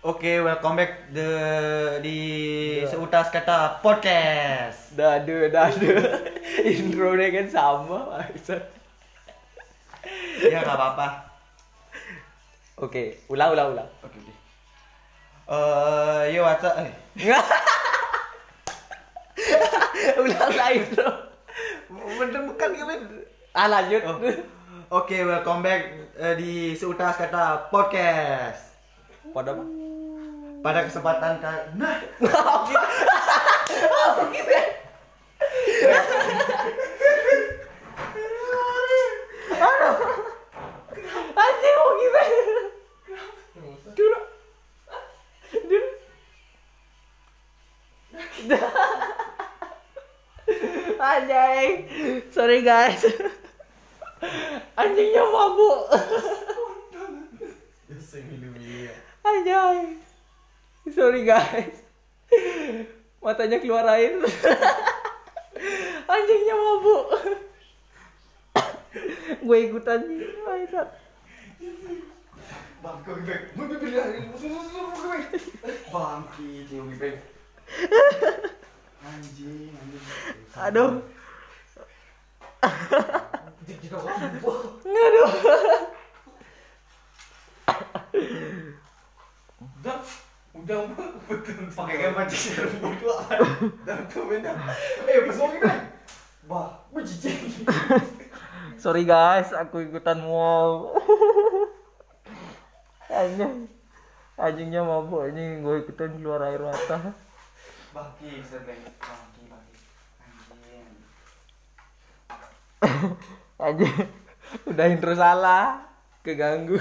Oke, welcome back the di seutas kata podcast. Dadu, dadu. Intronya kan sama, maksud. Ya nggak apa-apa. Oke, ulang, ulang, ulang. Oke, oke. Eh, yo what's up? Ulang lah intro. Bener bukan gimana? Ah lanjut. Oh. Oke, welcome back eh, di seutas kata podcast. Pada apa? Pada kesempatan kali nah, Anjing mau gimana? Dulu. Dulu. Anjing. Sorry guys. Anjingnya mabuk. Anjay. Sorry guys. Matanya keluar air. Anjingnya mabuk. Gue ikutan. Bangke bebek. Bibir bebek. Anjing, anjing. Aduh. Aduh. Udah, udah betul. Pakai kayak pancing serbu itu apa? Dan komennya. Eh, pas mau gimana? Bah, gue jijik. Sorry guys, aku ikutan mual. Anjing. Anjingnya mabuk ini gue ikutan keluar air mata. Bangki, sering. Bangki, bangki. Anjing. Anjing. Udah intro salah. Keganggu.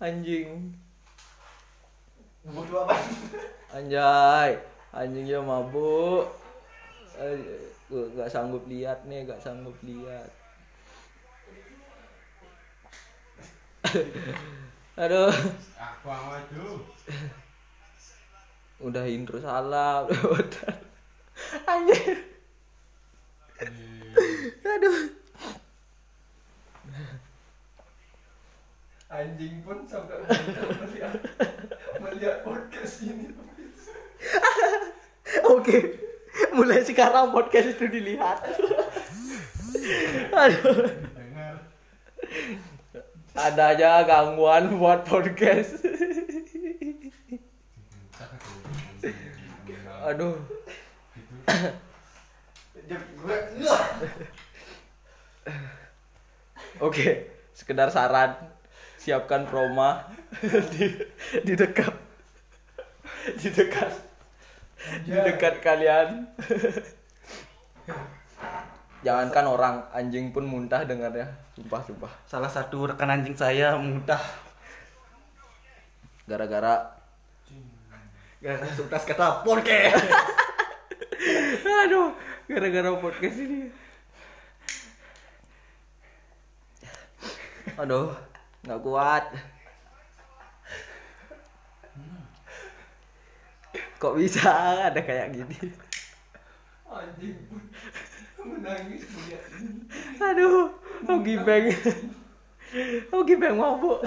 Anjing. Bodoh apa? Anjay. Anjingnya mabuk. Eh, Gue gak sanggup lihat nih, gak sanggup lihat. Aduh. Aku tuh. Udah intro salah. Udah. Anjing. Aduh. Anjing pun sampai melihat melihat podcast ini. Oke. Mulai sekarang podcast itu dilihat. Aduh. Aja gangguan buat podcast. Aduh. Oke, sekedar saran siapkan proma di di dekat di dekat di dekat kalian. Jangankan orang anjing pun muntah dengarnya. Sumpah sumpah. salah satu rekan anjing saya muntah Gara-gara gara-gara seutas kata podcast. aduh, gara-gara podcast ini. Aduh, nggak kuat. Kok bisa ada kayak gini? Anjing menangis melihat ini. Aduh, Ogi Bang. Ogi Bang mabuk.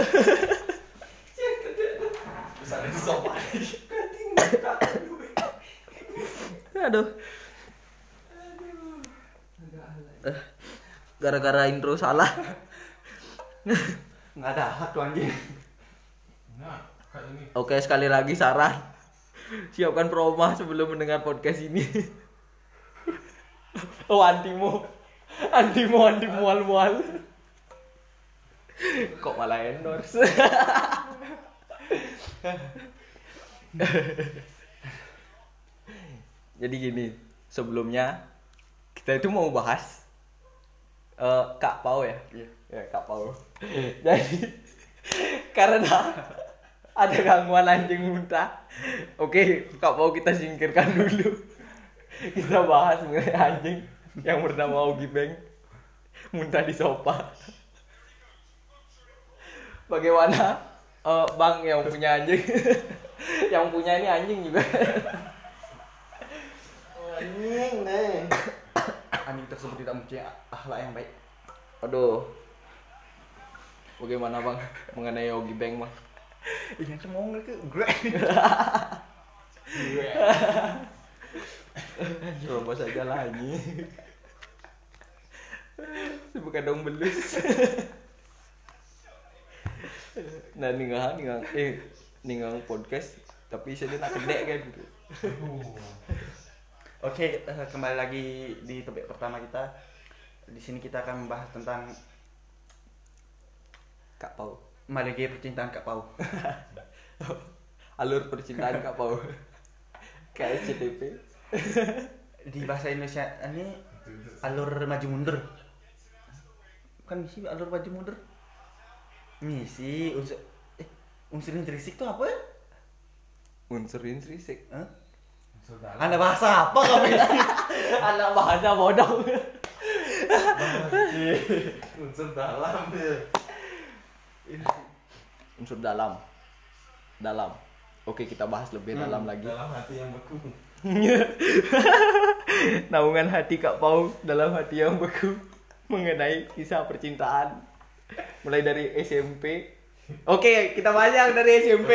Aduh. Eh, Gara-gara intro salah. Nggak ada hak tuh anjing. Nah. Oke, sekali lagi saran. Siapkan proma sebelum mendengar podcast ini. Oh, antimu. Antimu, anti mual-mual. Kok malah endorse? Jadi gini, sebelumnya kita itu mau bahas eh, Kak Pau ya? Iya. Ya, Kak Pau. Jadi karena ada gangguan anjing muntah. Oke, Kak Pau kita singkirkan dulu. Kita bahas mengenai anjing yang bernama Ogi Beng muntah di sofa. Bagaimana eh, Bang yang punya anjing? yang punya ini anjing juga. Anjing nih. Anjing tersebut tidak mempunyai akhlak yang baik. Aduh. Bagaimana Bang mengenai Ogi Beng, Bang? Ingat semua ke gue. Coba saja lah ini. Bukan dong belus. nah ningang ningang eh ningang podcast tapi saya nak kedek kan gitu. Oke, eh, kembali lagi di topik pertama kita. Di sini kita akan membahas tentang Kak Pau. Malege percintaan Kak Pau. Alur percintaan Kak Pau. Kayak CTP. Di bahasa Indonesia ini alur maju mundur. Bukan misi alur maju mundur. Misi unsur eh unsur intrinsik itu apa ya? Unsur intrinsik. Hah? Saudara. Anda bahasa apa kamu ini? Anak bahasa bodoh. Unsur dalam ya. Unsur dalam. Dalam. Oke, kita bahas lebih Hmm, dalam lagi. Dalam hati yang beku. Naungan hati Kak Pau dalam hati yang beku mengenai kisah percintaan mulai dari SMP. Oke, kita bahas yang dari SMP.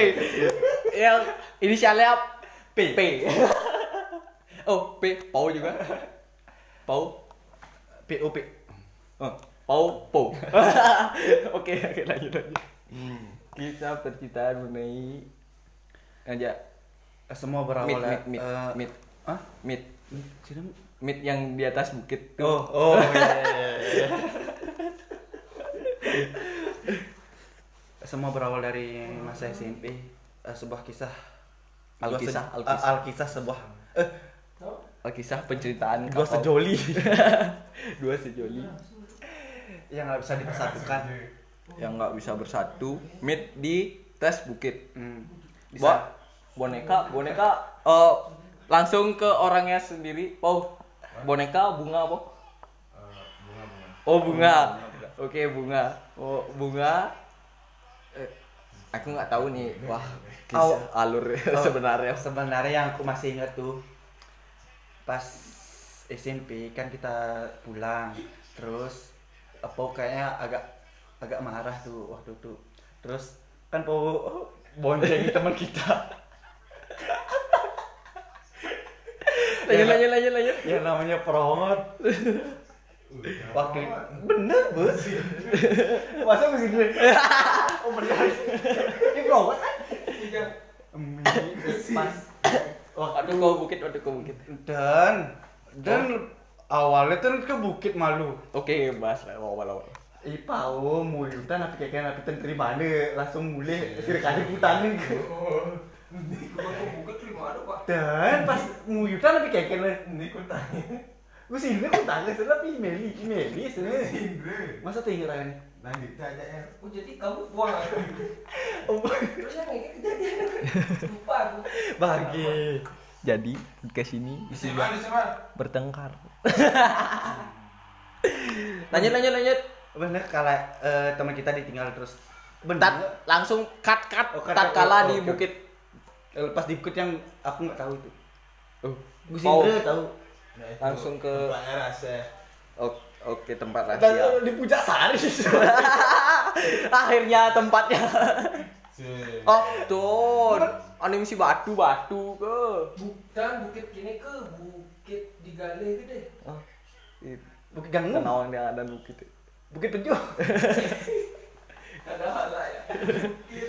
yang inisialnya P. P. oh, P. Pau juga. Pau. POP. Oh, Pau. Pau. Oke, oke lanjut lanjut. Kisah percintaan mengenai aja Semua berawal mit ya- mit mit eh, mit Hah? mit Sini. mit yang di atas bukit tuh. Oh, oh iya, iya, iya. Semua berawal dari masa SMP, eh, sebuah kisah Alkisah, alkisah. Al- alkisah sebuah eh kisah penceritaan dua kapal. sejoli dua sejoli yang nggak bisa dipersatukan. yang nggak bisa bersatu meet di tes bukit Hmm. Ba, boneka boneka eh, langsung ke orangnya sendiri oh boneka bunga apa Eh, bunga-bunga. oh bunga oke bunga oh bunga Eh, aku nggak tahu nih wah kisah Oh. alur sebenarnya Sebenarnya yang aku masih ingat tuh pas SMP kan kita pulang terus apa kayaknya agak agak marah tuh waktu itu. Terus kan po bonceng teman kita. Lanjut lanjut lanjut lanjut. yang namanya Udah. waktu bener bos. Masa mesti gue? Oh bener. Ini Promot kan? Pas. Waktu kau bukit waktu kau bukit. Dan dan awalnya tuh ke Bukit Malu. Oke bahas lah awal awal Ih, pau, muyutan tapi kayak napi tentri mana? Langsung mulai sirkali putanin Oh, ini gua kok buka terima ada pak. dan pas muyutan tapi kayak kena Ini ku tanya. gue sih ini tanya setelah tapi Meli Meli sebenarnya Indre. masa tinggal kan Lanjut aja ya. Oh jadi kamu buang aku. oh, Terus yang ini kejadian. Lupa aku. bagi. Jadi ke sini bertengkar lanjut lanjut lanjut. Bener kalau eh, teman kita ditinggal terus. Bener tat langsung cut cut Oh, cut, cut, kala oh, di oke. bukit. Eh, pas di Bukit yang aku nggak tahu itu. Oh. Gue sih Oh. tahu. Nah, itu Langsung ke- tempatnya rasa. O- oke tempat dan rahasia. di Puncak Sari. Akhirnya tempatnya. Oh tuh. Anime si batu batu ke? Bukan bukit gini ke bukit digale gede. oh, itu Bukit Ganggung? Kenawang dia ada bukit Bukit Pejuh Ada hal lah ya.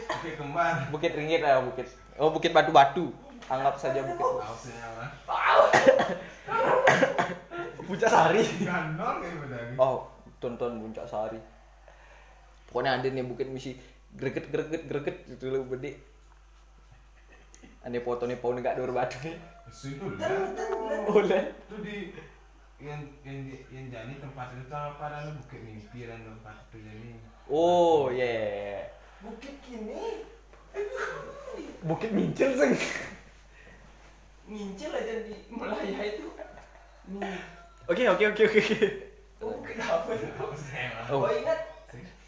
Oke kembar. bukit ringgit ya bukit. Oh bukit batu batu anggap saja bukit Ausnya apa? Puncak Sari. Oh tonton puncak sari. Pokoknya ada nih bukit misi greget greget greget itu lu gede ada foto nih pohon nggak dua batu nih Situ lah. boleh Itu di yang yang yang jadi tempat itu apa ada bukit mimpi dan tempat itu jadi. oh yeah Bukit gini. Bukit Mincel seng Mincil aja di Melaya itu. Nih. Oke oke oke oke Oh, bukit apa? Ausnya lah. Oh. Oh ingat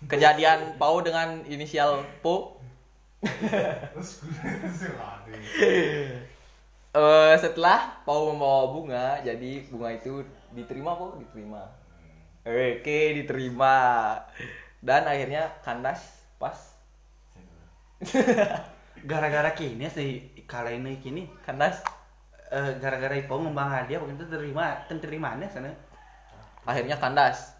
kejadian Pau dengan inisial Po Eh setelah Pau membawa bunga jadi bunga itu diterima Po diterima. Oke diterima. Dan akhirnya kandas pas. Gara-gara kini sih kala ini kini. Kandas. Eh, gara-gara Ipo ngembang hadiah waktu itu terima kan terimanya sana. akhirnya kandas.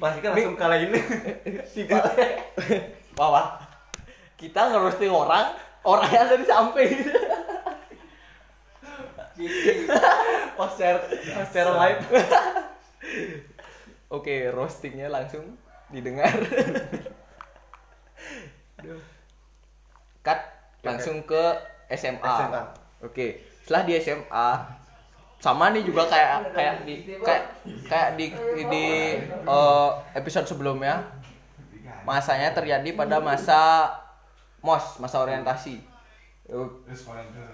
Pasti kan langsung kala ini. Tiba. bawah kita ngerosting orang orangnya dari samping Poster poster live. oke roastingnya langsung didengar cut langsung ke SMA. SMA. Oke, setelah di SMA sama nih juga kayak kayak di kayak kayak di di eh, episode sebelumnya masanya terjadi pada masa mos masa orientasi. Oh, itu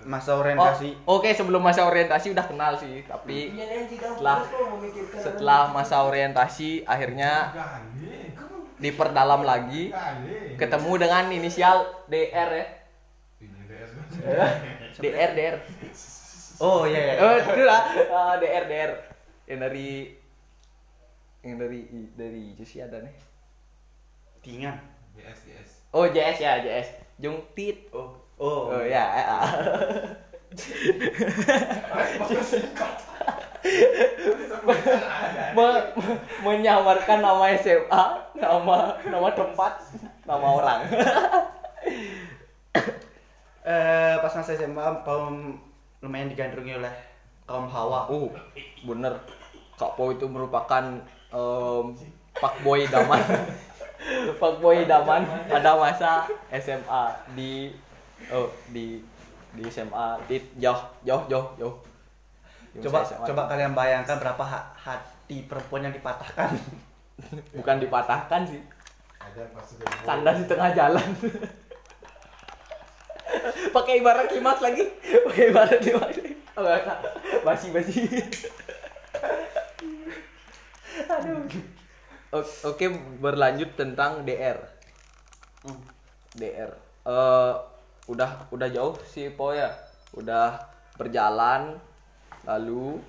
Masa orientasi. Oke sebelum masa orientasi udah kenal sih tapi setelah setelah masa orientasi akhirnya diperdalam lagi ketemu dengan inisial DR ya. DR DR Oh iya. iya. oh itu lah Ah, DR DR yang dari yang dari dari itu sih ada nih Tingan. DS DS. Oh JS ya JS Jung Tit Oh. Oh. oh ya me- menyamarkan nama SMA nama nama tempat nama orang Eh pas masa SMA Pau lumayan digandrungi oleh kaum hawa. uh bener Kak Po itu merupakan em, Pak Boy Daman Pak Boy Daman pada masa SMA di oh di di SMA di jauh jauh jauh jauh Coba SMA. coba kalian bayangkan berapa ha- hati perempuan yang dipatahkan. bukan dipatahkan sih. Kandas di tengah jalan. Pakai ibarat kimas lagi. Pakai ibarat kimas. Oh, enggak. basi basi aduh oke berlanjut tentang DR Hmm. DR Eh, udah udah jauh sih po ya. Udah berjalan lalu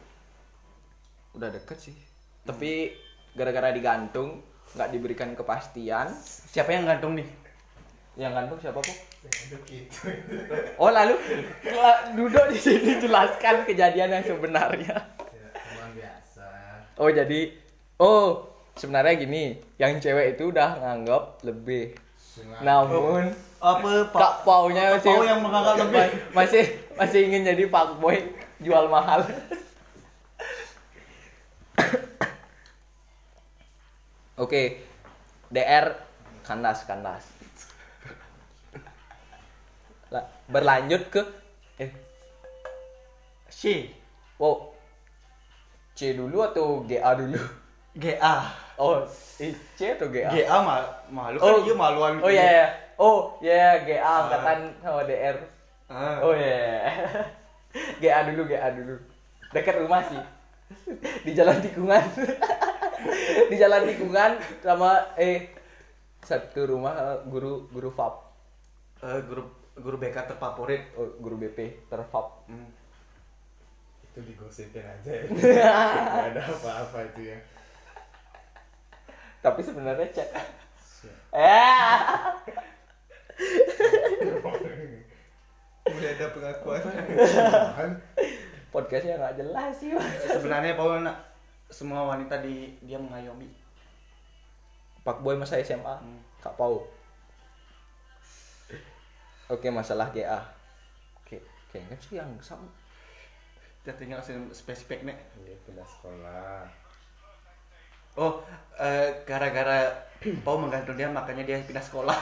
udah deket sih. Tapi gara-gara digantung nggak diberikan kepastian. Siapa yang gantung nih? yang gantung siapa po? Gitu. oh lalu? La- duduk di sini jelaskan kejadian yang sebenarnya. Ya, oh jadi oh sebenarnya gini yang cewek itu udah nganggap lebih. Sungai. namun Apa kak paunya masih Pau yang menganggap lebih. masih masih ingin jadi pak boy jual mahal. Oke dr kandas kandas. La- berlanjut ke eh. C. wow. C dulu atau GA dulu GA. oh eh, C atau GA GA mal malu kan Oh. iya maluan. oh iya iya oh iya GA angkatan sama DR Ah. Oh iya. GA dulu, GA dulu. Dekat rumah sih. Di jalan tikungan. di jalan tikungan sama eh satu rumah eh, guru guru FAP. Eh, guru guru BK terfavorit. Oh, guru BP terfap. Hmm. Itu digosipin aja ya. Gak ada apa-apa itu ya. Tapi sebenarnya cek. Eh. Mulai ada pengakuan. Podcastnya nggak jelas sih. Sebenarnya Pau nak semua wanita di dia mengayomi. Pak Boy masa SMA. Hmm. Kak Pau. Oke, masalah GA. Oke, kayaknya sih yang sama. Kita tinggal spesifik nek. Iya pindah sekolah. Oh, eh, gara-gara Pau menggantung dia makanya dia pindah sekolah.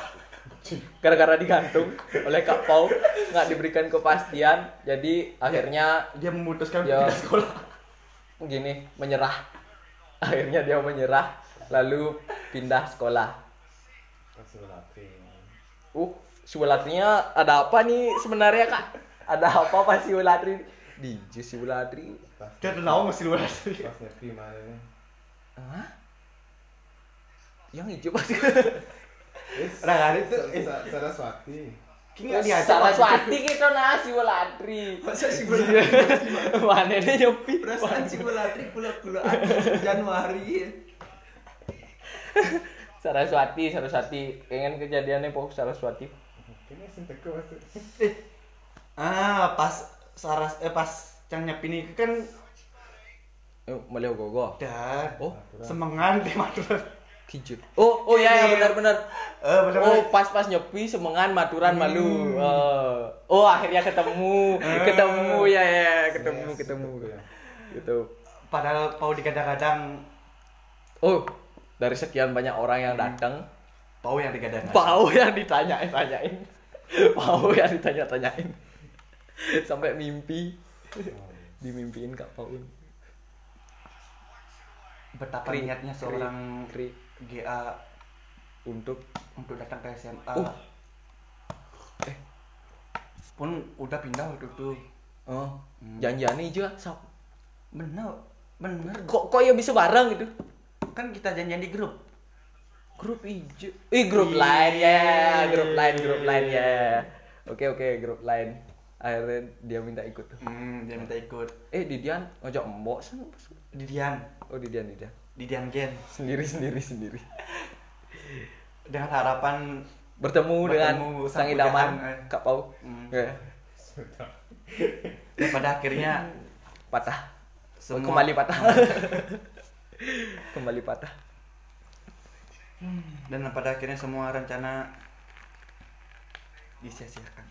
gara-gara digantung oleh Kak Pau nggak diberikan kepastian jadi akhirnya Dia memutuskan Ya. pindah sekolah. gini menyerah akhirnya dia menyerah lalu pindah sekolah uh siwulatrinya ada apa nih sebenarnya kak ada apa pas siwulatri di siwulatri Pas Dia nawa masih luar. Hah? yang hijau pasti Nah, hari itu eh, Saraswati. Ki nggak diajak Saraswati gitu nah siwulatri Masa si mana dia nyepi Perasaan si Gulatri pula-pula Januari ya. Saraswati, Saraswati. Pengen kejadiannya pokok Saraswati. Kayaknya sing teko masuk. ah pas saras eh pas cang nyepin ini kan Eh, Malio gogo. dan Oh, semengan di Madura kijut. Oh, oh ya, ya benar benar. eh Oh, pas-pas nyepi semengan maturan malu. Eh, oh, akhirnya ketemu. Ketemu ya ya, ketemu ketemu. Gitu. padahal pau digadang-gadang Oh, dari sekian banyak orang yang datang, pau yang digadang-gadang Pau yang ditanyain tanyain. Pau yang ditanya tanyain. Sampai mimpi. Dimimpiin Kak Paun. Betapa Kri- niatnya kri- seorang kri- GA untuk untuk datang ke SMA Oh. Eh. pun udah pindah waktu itu oh, Hmm. janjiannya juga sap. bener bener Kok kok ya bisa bareng gitu? kan kita janjian di grup Grup hijau. Ih, grup Iya. lain ya, grup lain, grup lain ya. Oke, oke, grup lain. Akhirnya dia minta ikut. hmm, dia minta ikut Eh, Didian ngajak mbok. Didian Oh, Didian, Didian. Didian Gen Sendiri, sendiri, sendiri. dengan harapan Bertemu, dengan Bertemu sang sang idaman eh. Kak Pau. Hmm. Ya. dan pada akhirnya patah Semua- kembali patah kembali patah dan pada akhirnya semua rencana disia-siakan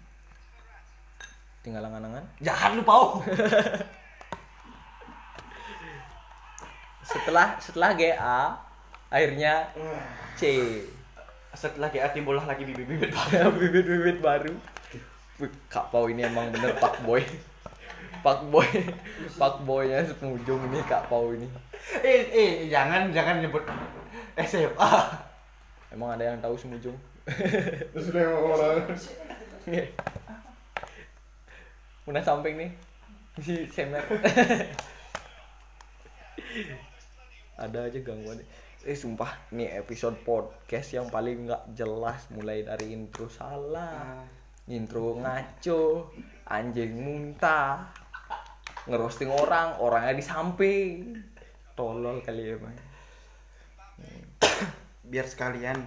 tinggal angan-angan jahat lu pau setelah setelah GA akhirnya C. Setelah GA timbullah lagi bibit-bibit baru. bibit-bibit baru. Kak Pau ini emang bener Pak Boy. Pak Boy Pak Boynya sepenghujung ini Kak Pau ini. Eh eh jangan jangan nyebut SMA emang ada yang tahu sepenghujung Terus udah mau orang. Muna samping nih. Si Semer ada aja gangguan. Eh sumpah nih episode podcast yang paling nggak jelas mulai dari intro salah intro ngaco anjing muntah ngerosting orang orangnya di samping. Tolol kali ya emang biar sekalian.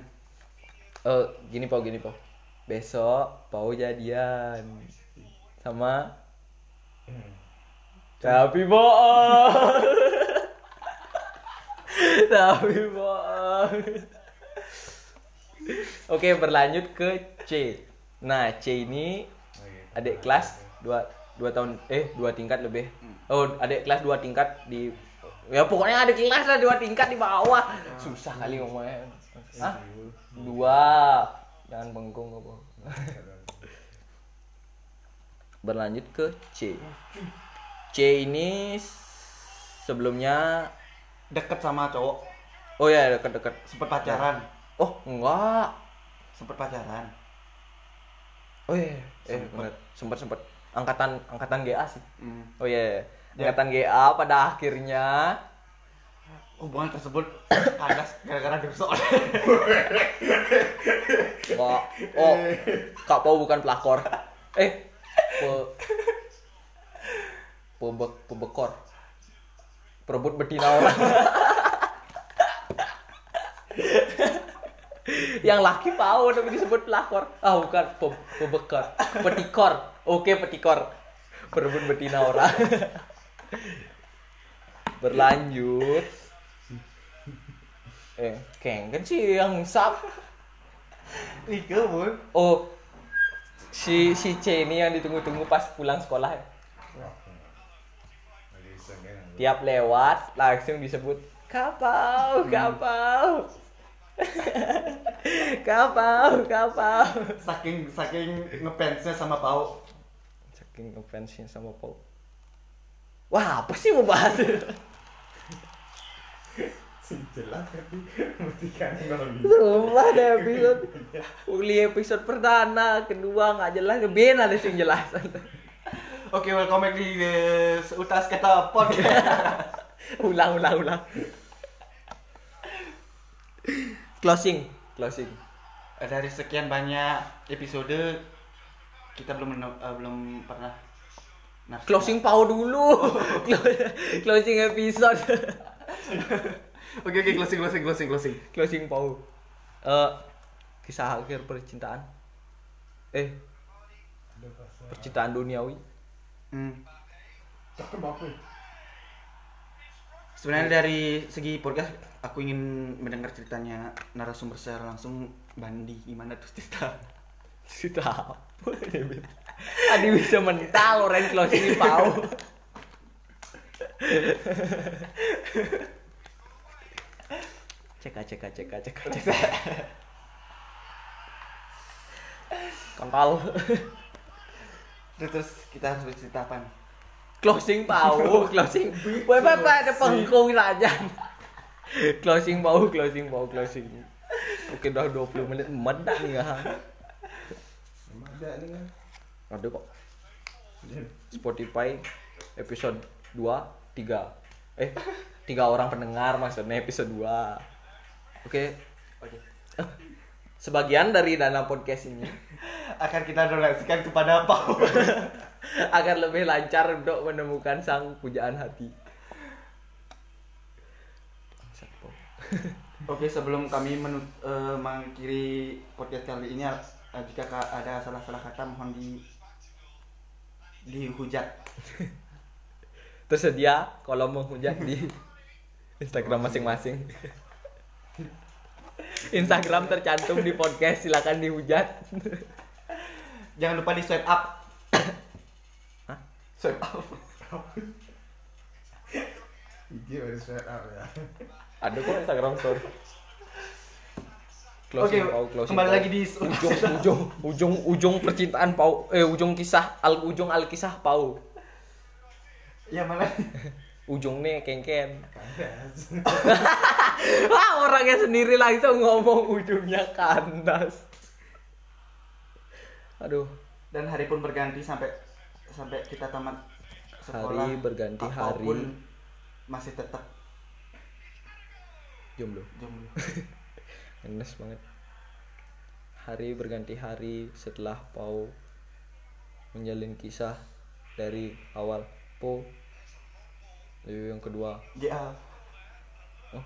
Eh gini pau gini pau. Besok pau jadian sama tapi bohong tapi bohong oke berlanjut ke C. Nah C ini adik kelas dua dua tahun eh dua tingkat lebih. Oh adik kelas dua tingkat di ya pokoknya adik kelas lah dua tingkat di bawah. Susah kali ngomongnya. Hah? dua. Jangan bengkong apa berlanjut ke C. C ini sebelumnya deket sama cowok. Oh ya dekat-dekat sempet pacaran. Oh enggak. Sempet pacaran. Oh iya eh Sempet. bener. Sempat sempat angkatan angkatan GA sih. Hmm. oh iya Ya. angkatan GA pada akhirnya. Hubungan tersebut kandas gara-gara dosa Wah, oh, Kak Pau bukan pelakor. Eh, pe, pebe, pebekor. Perebut betina orang. Yang laki Pau tapi disebut pelakor. Ah, bukan pe, pebekor. Petikor. Oke, petikor. Perebut betina orang. Berlanjut. Eh, kengken sih yang sap. Ike bun Oh, si si C ini yang ditunggu-tunggu pas pulang sekolah. ya. Tiap lewat langsung disebut kapau, kapau. kapau, kapau. saking saking ngefansnya sama pau Saking ngefansnya sama Paul. Wah, apa sih mau bahas? Jelas tapi kan. Sumpah deh episode. Uli episode pertama, kedua nggak jelas, ben ada sing jelas. Oke welcome back di utas kata podcast ulang, ulang, ulang. Closing, closing. Eh, dari sekian banyak episode kita belum eh, belum pernah. Closing pau dulu. closing episode. oke oke closing closing closing closing closing pau. Eh, kisah akhir percintaan. Eh, percintaan duniawi. Hmm. Cakep ya? Sebenarnya dari segi podcast aku ingin mendengar ceritanya narasumber secara langsung Bandi gimana tuh cerita. Cerita apa? Adi bisa mental orang closing pau. Cek cek cek cek cek. Kental. Terus, kita harus bercerita apa? nih? Closing pau, closing. Woi, apa ada pengkung saja. Closing pau, closing pau, closing. Oke, udah 20 menit medak nih ya. Ada nih kan Ada kok. Spotify episode 2 3 eh tiga orang pendengar maksudnya episode 2 oke Oke. Sebagian dari dana podcast ini Akan kita donasikan kepada Pau. agar lebih lancar untuk menemukan sang pujaan hati. Oke, sebelum kami menut, eh, mengakhiri podcast kali ini eh, jika ka- ada salah-salah kata mohon di dihujat. tersedia kalau mau hujat di Instagram masing-masing Instagram tercantum di podcast silakan dihujat Jangan lupa di swipe up. Hah? Swipe up. IG baru share up ya ada kok Instagram story Oke, Pau, closing, kembali Pau. lagi di ujung ujung ujung ujung percintaan pau eh ujung kisah al ujung al kisah pau Ya mana? Ujungnya kengken. Ah orangnya sendiri langsung ngomong ujungnya kandas. Aduh. Dan hari pun berganti sampai sampai kita tamat sekolah. Hari berganti hari. Masih tetap. Jomblo. Jomblo. Enes banget. Hari berganti hari setelah pau menjalin kisah dari awal. Po lalu yang kedua. GA. oh,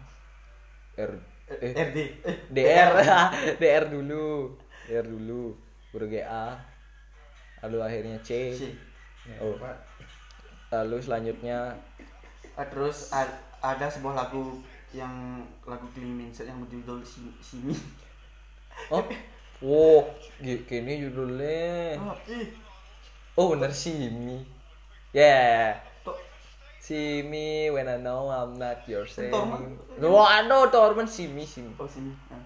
R. Eh, eh RD. Eh, DR DR dulu. DR dulu. Baru GA lalu akhirnya C. Si. oh. Lalu selanjutnya. Ah, terus a- ada sebuah lagu yang lagu Clean Mindset yang berjudul Si- Simi. oh. Wow. Gi- gini judulnya. Oh, oh bener Simi. Yeah Tok. Simi when I know I'm not your same Torment. no Torment Simi Simi Oh, Simi. Ah.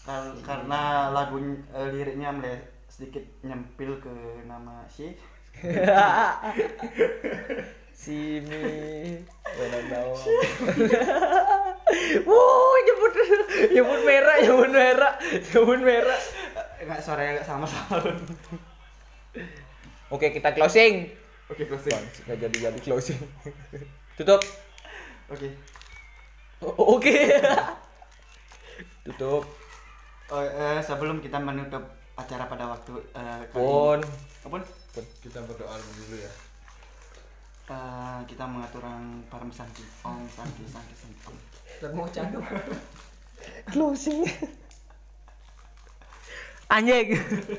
Kar- karena lagu eh, liriknya mele sedikit nyempil ke nama si Simi when I know Wow, nyebut nyebut merah, nyebut merah, nyebut merah. enggak suaranya enggak sama-sama. Oke, kita closing. Oke, closing. Nggak jadi jadi closing. Tutup. Oke. O- Oke. Tutup. Oh, eh, sebelum kita menutup acara pada waktu eh, kali Pun. ini, Apun? Kita berdoa dulu ya Eh, kita mengatur orang parmesanti om santi santi santi om. Dan mau candu. Closing. Anjing.